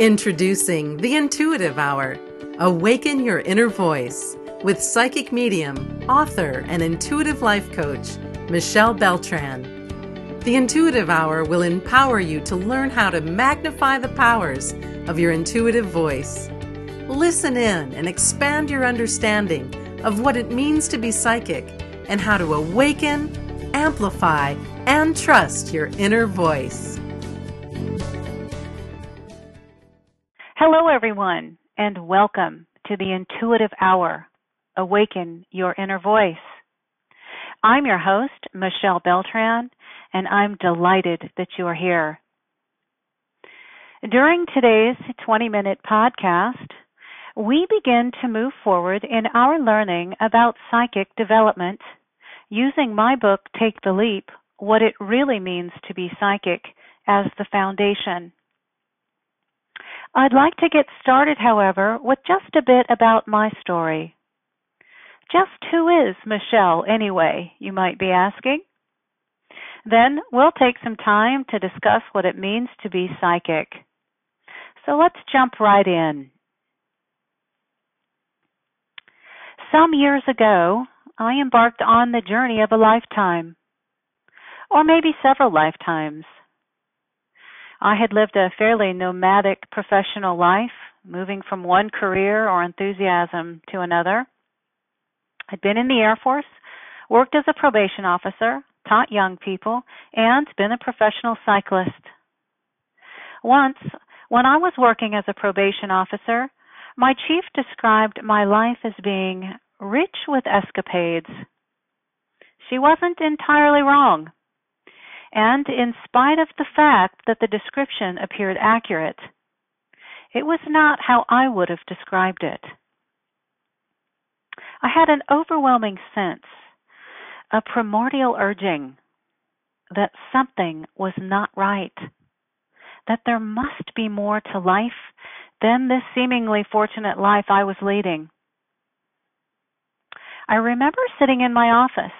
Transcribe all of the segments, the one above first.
Introducing the Intuitive Hour. Awaken your inner voice with psychic medium, author, and intuitive life coach, Michelle Beltran. The Intuitive Hour will empower you to learn how to magnify the powers of your intuitive voice. Listen in and expand your understanding of what it means to be psychic and how to awaken, amplify, and trust your inner voice. Hello, everyone, and welcome to the Intuitive Hour Awaken Your Inner Voice. I'm your host, Michelle Beltran, and I'm delighted that you are here. During today's 20 minute podcast, we begin to move forward in our learning about psychic development using my book, Take the Leap What It Really Means to Be Psychic, as the foundation. I'd like to get started, however, with just a bit about my story. Just who is Michelle, anyway, you might be asking? Then we'll take some time to discuss what it means to be psychic. So let's jump right in. Some years ago, I embarked on the journey of a lifetime, or maybe several lifetimes. I had lived a fairly nomadic professional life, moving from one career or enthusiasm to another. I'd been in the Air Force, worked as a probation officer, taught young people, and been a professional cyclist. Once, when I was working as a probation officer, my chief described my life as being rich with escapades. She wasn't entirely wrong. And in spite of the fact that the description appeared accurate, it was not how I would have described it. I had an overwhelming sense, a primordial urging that something was not right, that there must be more to life than this seemingly fortunate life I was leading. I remember sitting in my office,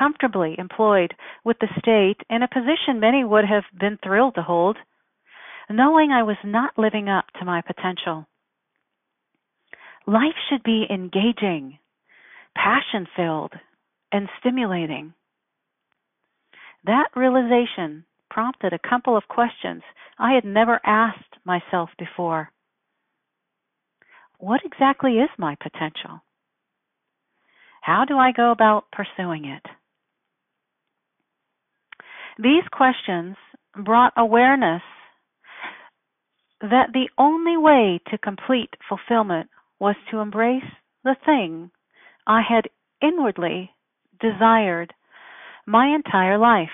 comfortably employed with the state in a position many would have been thrilled to hold, knowing I was not living up to my potential. Life should be engaging, passion filled, and stimulating. That realization prompted a couple of questions I had never asked myself before. What exactly is my potential? How do I go about pursuing it? These questions brought awareness that the only way to complete fulfillment was to embrace the thing I had inwardly desired my entire life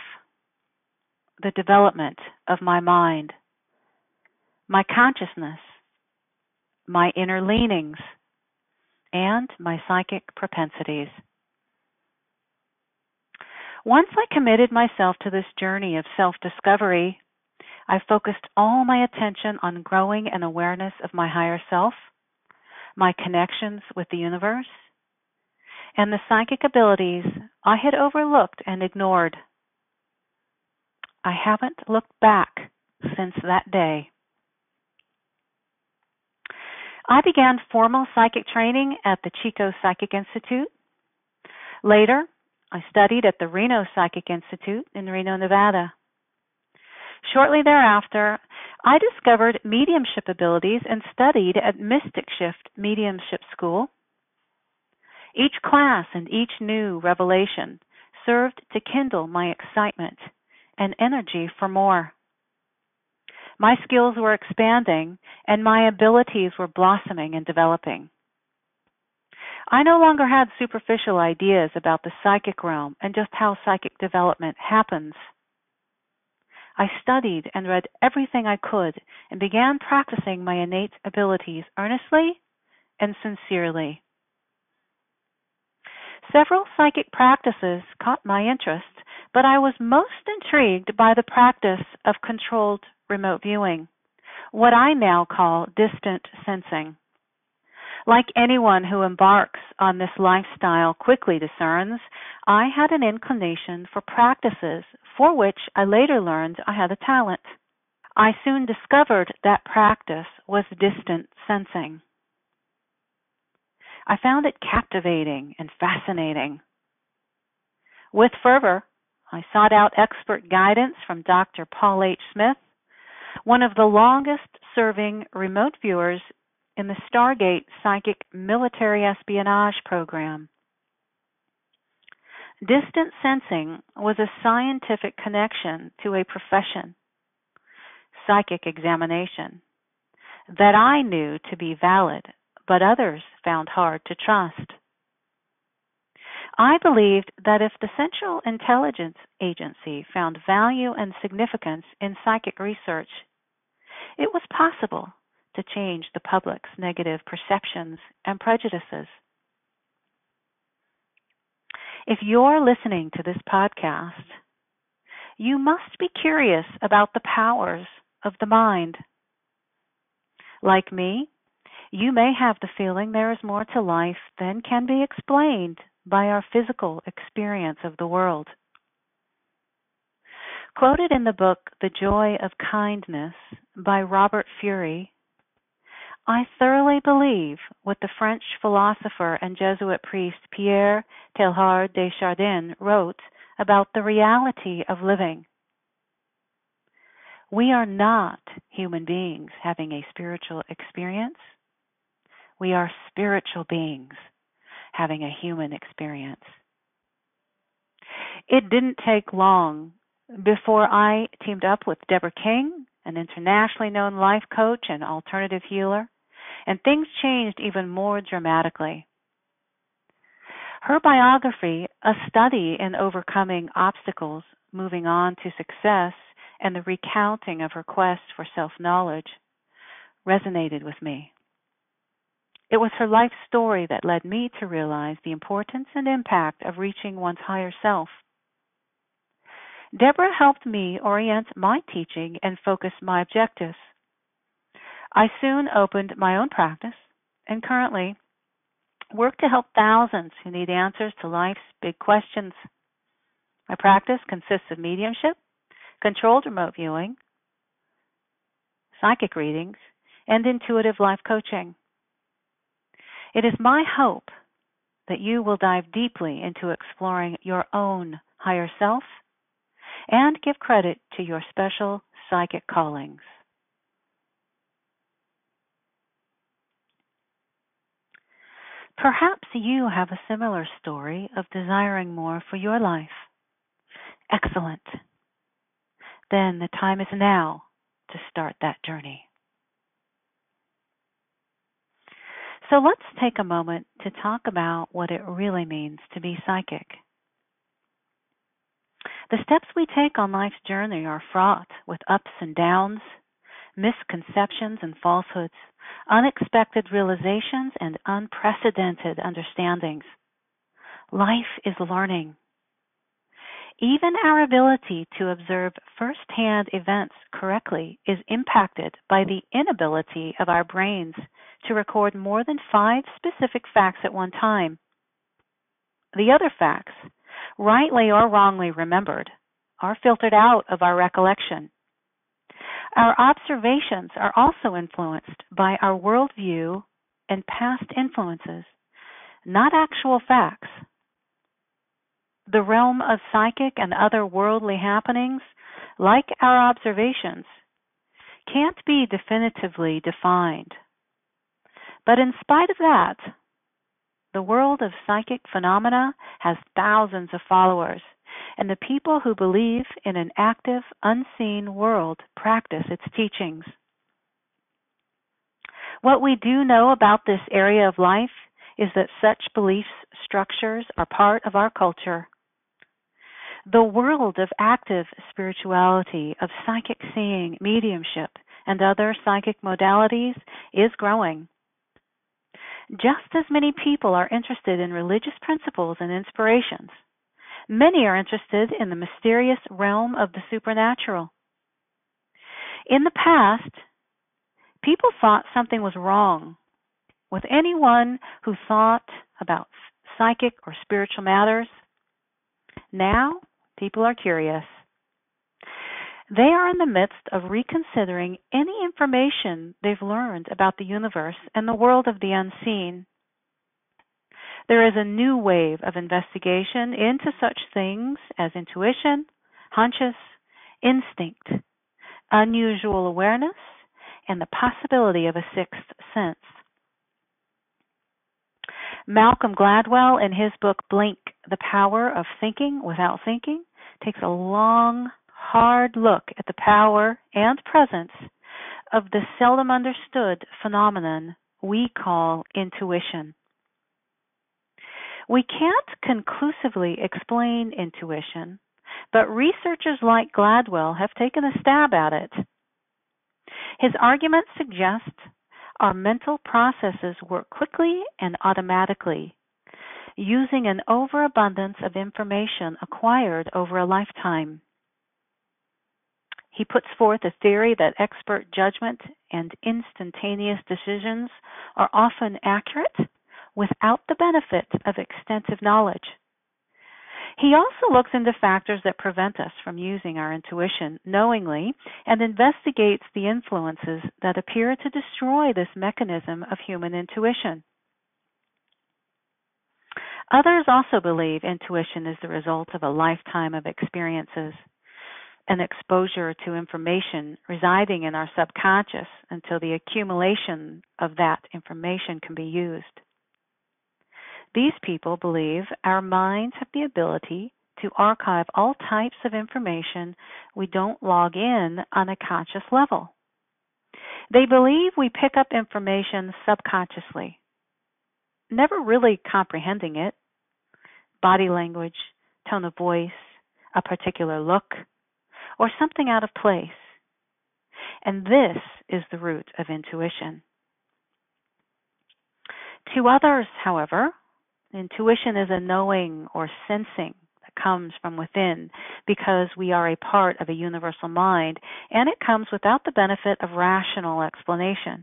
the development of my mind, my consciousness, my inner leanings, and my psychic propensities. Once I committed myself to this journey of self discovery, I focused all my attention on growing an awareness of my higher self, my connections with the universe, and the psychic abilities I had overlooked and ignored. I haven't looked back since that day. I began formal psychic training at the Chico Psychic Institute. Later, I studied at the Reno Psychic Institute in Reno, Nevada. Shortly thereafter, I discovered mediumship abilities and studied at Mystic Shift Mediumship School. Each class and each new revelation served to kindle my excitement and energy for more. My skills were expanding and my abilities were blossoming and developing. I no longer had superficial ideas about the psychic realm and just how psychic development happens. I studied and read everything I could and began practicing my innate abilities earnestly and sincerely. Several psychic practices caught my interest, but I was most intrigued by the practice of controlled remote viewing, what I now call distant sensing. Like anyone who embarks on this lifestyle quickly discerns, I had an inclination for practices for which I later learned I had a talent. I soon discovered that practice was distant sensing. I found it captivating and fascinating. With fervor, I sought out expert guidance from Dr. Paul H. Smith, one of the longest serving remote viewers in the Stargate Psychic Military Espionage Program. Distant sensing was a scientific connection to a profession, psychic examination, that I knew to be valid, but others found hard to trust. I believed that if the Central Intelligence Agency found value and significance in psychic research, it was possible change the public's negative perceptions and prejudices. If you're listening to this podcast, you must be curious about the powers of the mind. Like me, you may have the feeling there is more to life than can be explained by our physical experience of the world. Quoted in the book The Joy of Kindness by Robert Furey, I thoroughly believe what the French philosopher and Jesuit priest Pierre Teilhard de Chardin wrote about the reality of living. We are not human beings having a spiritual experience. We are spiritual beings having a human experience. It didn't take long before I teamed up with Deborah King, an internationally known life coach and alternative healer, and things changed even more dramatically. Her biography, A Study in Overcoming Obstacles, Moving On to Success, and the recounting of her quest for self knowledge, resonated with me. It was her life story that led me to realize the importance and impact of reaching one's higher self. Deborah helped me orient my teaching and focus my objectives. I soon opened my own practice and currently work to help thousands who need answers to life's big questions. My practice consists of mediumship, controlled remote viewing, psychic readings, and intuitive life coaching. It is my hope that you will dive deeply into exploring your own higher self and give credit to your special psychic callings. Perhaps you have a similar story of desiring more for your life. Excellent. Then the time is now to start that journey. So let's take a moment to talk about what it really means to be psychic. The steps we take on life's journey are fraught with ups and downs, misconceptions and falsehoods, unexpected realizations, and unprecedented understandings. Life is learning. Even our ability to observe firsthand events correctly is impacted by the inability of our brains to record more than five specific facts at one time. The other facts, rightly or wrongly remembered, are filtered out of our recollection. Our observations are also influenced by our worldview and past influences, not actual facts. The realm of psychic and other worldly happenings, like our observations, can't be definitively defined. But in spite of that, the world of psychic phenomena has thousands of followers, and the people who believe in an active, unseen world practice its teachings. What we do know about this area of life is that such belief structures are part of our culture. The world of active spirituality, of psychic seeing, mediumship, and other psychic modalities is growing. Just as many people are interested in religious principles and inspirations, many are interested in the mysterious realm of the supernatural. In the past, people thought something was wrong with anyone who thought about psychic or spiritual matters. Now, people are curious. they are in the midst of reconsidering any information they've learned about the universe and the world of the unseen. There is a new wave of investigation into such things as intuition, hunches, instinct, unusual awareness, and the possibility of a sixth sense. Malcolm Gladwell, in his book Blink The Power of Thinking Without Thinking, takes a long, hard look at the power and presence of the seldom understood phenomenon we call intuition. We can't conclusively explain intuition, but researchers like Gladwell have taken a stab at it. His argument suggests our mental processes work quickly and automatically, using an overabundance of information acquired over a lifetime. He puts forth a theory that expert judgment and instantaneous decisions are often accurate without the benefit of extensive knowledge. He also looks into factors that prevent us from using our intuition knowingly and investigates the influences that appear to destroy this mechanism of human intuition. Others also believe intuition is the result of a lifetime of experiences, an exposure to information residing in our subconscious until the accumulation of that information can be used. These people believe our minds have the ability to archive all types of information we don't log in on a conscious level. They believe we pick up information subconsciously, never really comprehending it body language, tone of voice, a particular look, or something out of place. And this is the root of intuition. To others, however, Intuition is a knowing or sensing that comes from within because we are a part of a universal mind, and it comes without the benefit of rational explanation.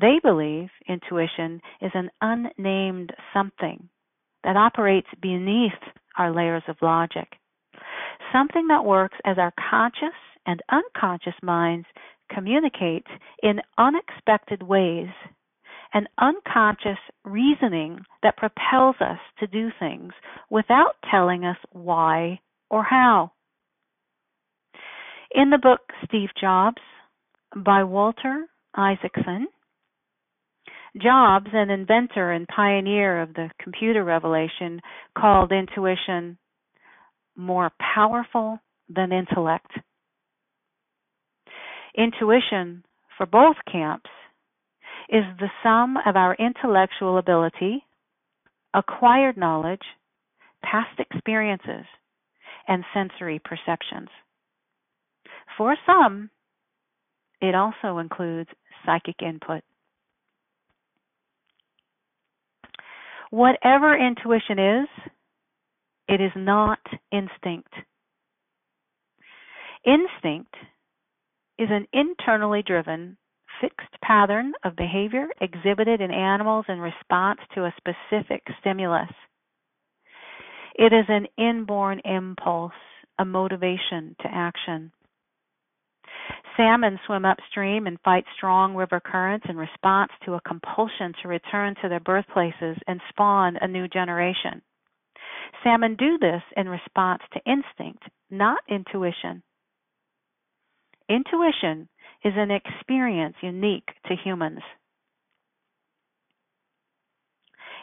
They believe intuition is an unnamed something that operates beneath our layers of logic, something that works as our conscious and unconscious minds communicate in unexpected ways an unconscious reasoning that propels us to do things without telling us why or how. In the book Steve Jobs by Walter Isaacson, Jobs, an inventor and pioneer of the computer revelation, called intuition more powerful than intellect. Intuition for both camps is the sum of our intellectual ability, acquired knowledge, past experiences, and sensory perceptions. For some, it also includes psychic input. Whatever intuition is, it is not instinct. Instinct is an internally driven fixed pattern of behavior exhibited in animals in response to a specific stimulus. It is an inborn impulse, a motivation to action. Salmon swim upstream and fight strong river currents in response to a compulsion to return to their birthplaces and spawn a new generation. Salmon do this in response to instinct, not intuition. Intuition is an experience unique to humans.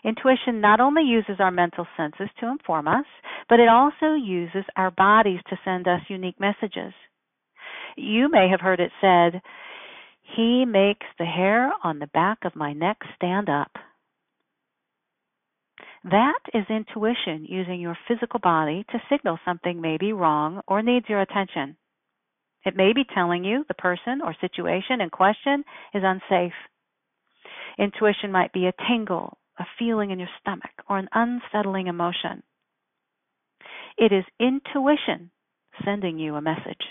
Intuition not only uses our mental senses to inform us, but it also uses our bodies to send us unique messages. You may have heard it said, He makes the hair on the back of my neck stand up. That is intuition using your physical body to signal something may be wrong or needs your attention. It may be telling you the person or situation in question is unsafe. Intuition might be a tingle, a feeling in your stomach, or an unsettling emotion. It is intuition sending you a message.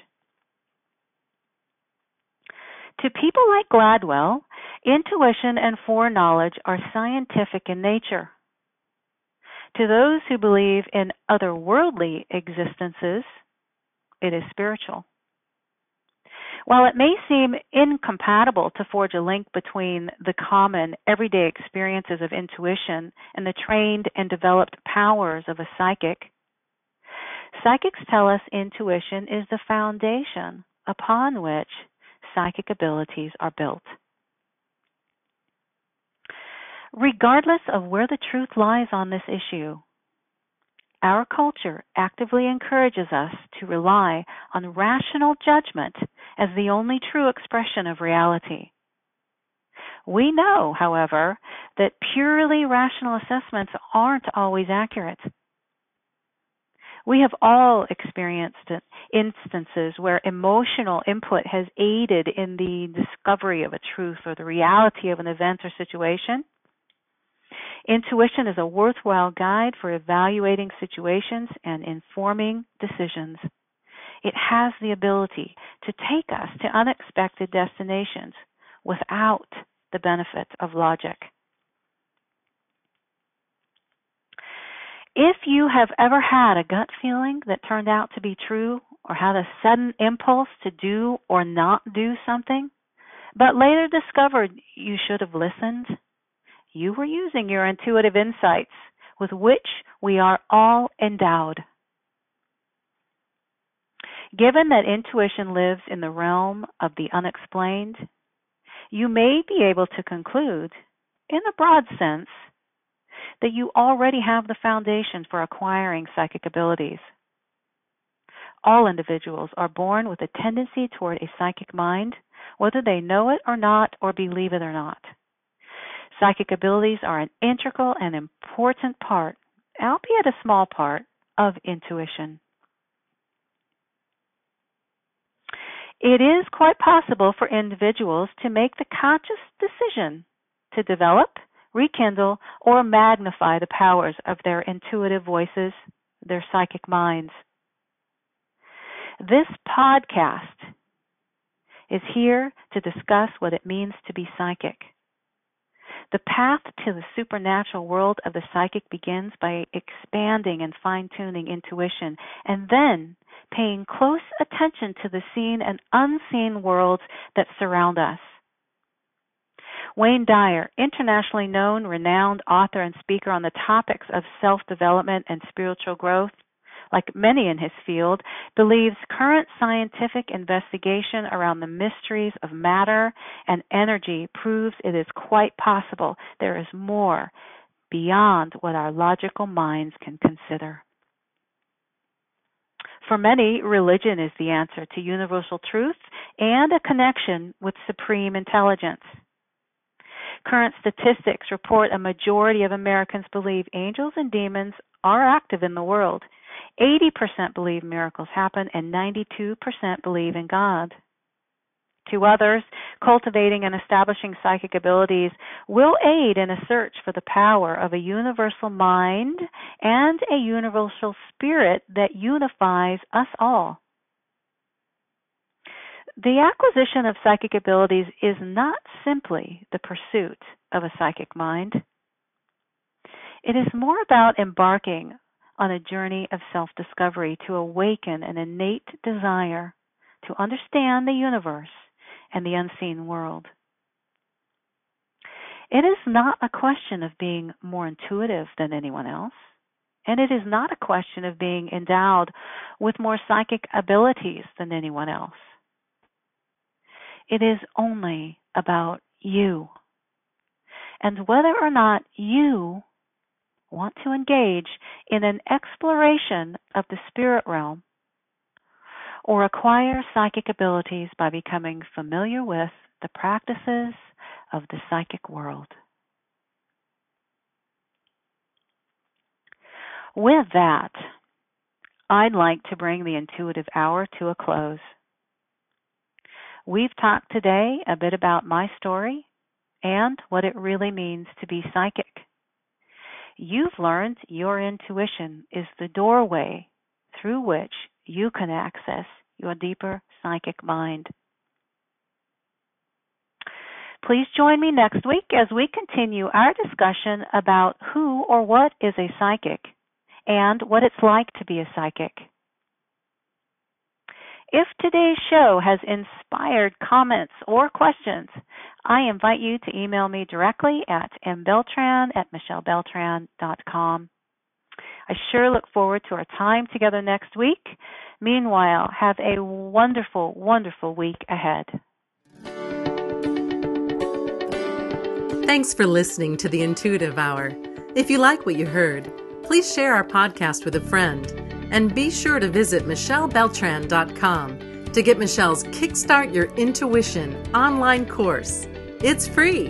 To people like Gladwell, intuition and foreknowledge are scientific in nature. To those who believe in otherworldly existences, it is spiritual. While it may seem incompatible to forge a link between the common, everyday experiences of intuition and the trained and developed powers of a psychic, psychics tell us intuition is the foundation upon which psychic abilities are built. Regardless of where the truth lies on this issue, our culture actively encourages us to rely on rational judgment as the only true expression of reality. We know, however, that purely rational assessments aren't always accurate. We have all experienced instances where emotional input has aided in the discovery of a truth or the reality of an event or situation Intuition is a worthwhile guide for evaluating situations and informing decisions. It has the ability to take us to unexpected destinations without the benefit of logic. If you have ever had a gut feeling that turned out to be true or had a sudden impulse to do or not do something, but later discovered you should have listened, you were using your intuitive insights with which we are all endowed. Given that intuition lives in the realm of the unexplained, you may be able to conclude, in a broad sense, that you already have the foundation for acquiring psychic abilities. All individuals are born with a tendency toward a psychic mind, whether they know it or not or believe it or not. Psychic abilities are an integral and important part, albeit a small part, of intuition. It is quite possible for individuals to make the conscious decision to develop, rekindle, or magnify the powers of their intuitive voices, their psychic minds. This podcast is here to discuss what it means to be psychic. The path to the supernatural world of the psychic begins by expanding and fine tuning intuition and then paying close attention to the seen and unseen worlds that surround us. Wayne Dyer, internationally known, renowned author and speaker on the topics of self development and spiritual growth, like many in his field, believes current scientific investigation around the mysteries of matter and energy proves it is quite possible there is more beyond what our logical minds can consider. For many, religion is the answer to universal truth and a connection with supreme intelligence. Current statistics report a majority of Americans believe angels and demons are active in the world 80% believe miracles happen, and 92% believe in God. To others, cultivating and establishing psychic abilities will aid in a search for the power of a universal mind and a universal spirit that unifies us all. The acquisition of psychic abilities is not simply the pursuit of a psychic mind. It is more about embarking on a journey of self discovery to awaken an innate desire to understand the universe and the unseen world. It is not a question of being more intuitive than anyone else, and it is not a question of being endowed with more psychic abilities than anyone else. It is only about you and whether or not you want to engage in an exploration of the spirit realm or acquire psychic abilities by becoming familiar with the practices of the psychic world. With that, I'd like to bring the intuitive hour to a close. We've talked today a bit about my story and what it really means to be psychic. You've learned your intuition is the doorway through which you can access your deeper psychic mind. Please join me next week as we continue our discussion about who or what is a psychic and what it's like to be a psychic. If today's show has inspired comments or questions, I invite you to email me directly at mbeltran at michellebeltran.com. I sure look forward to our time together next week. Meanwhile, have a wonderful, wonderful week ahead. Thanks for listening to the Intuitive Hour. If you like what you heard, please share our podcast with a friend and be sure to visit michellebeltran.com to get Michelle's Kickstart Your Intuition online course. It's free.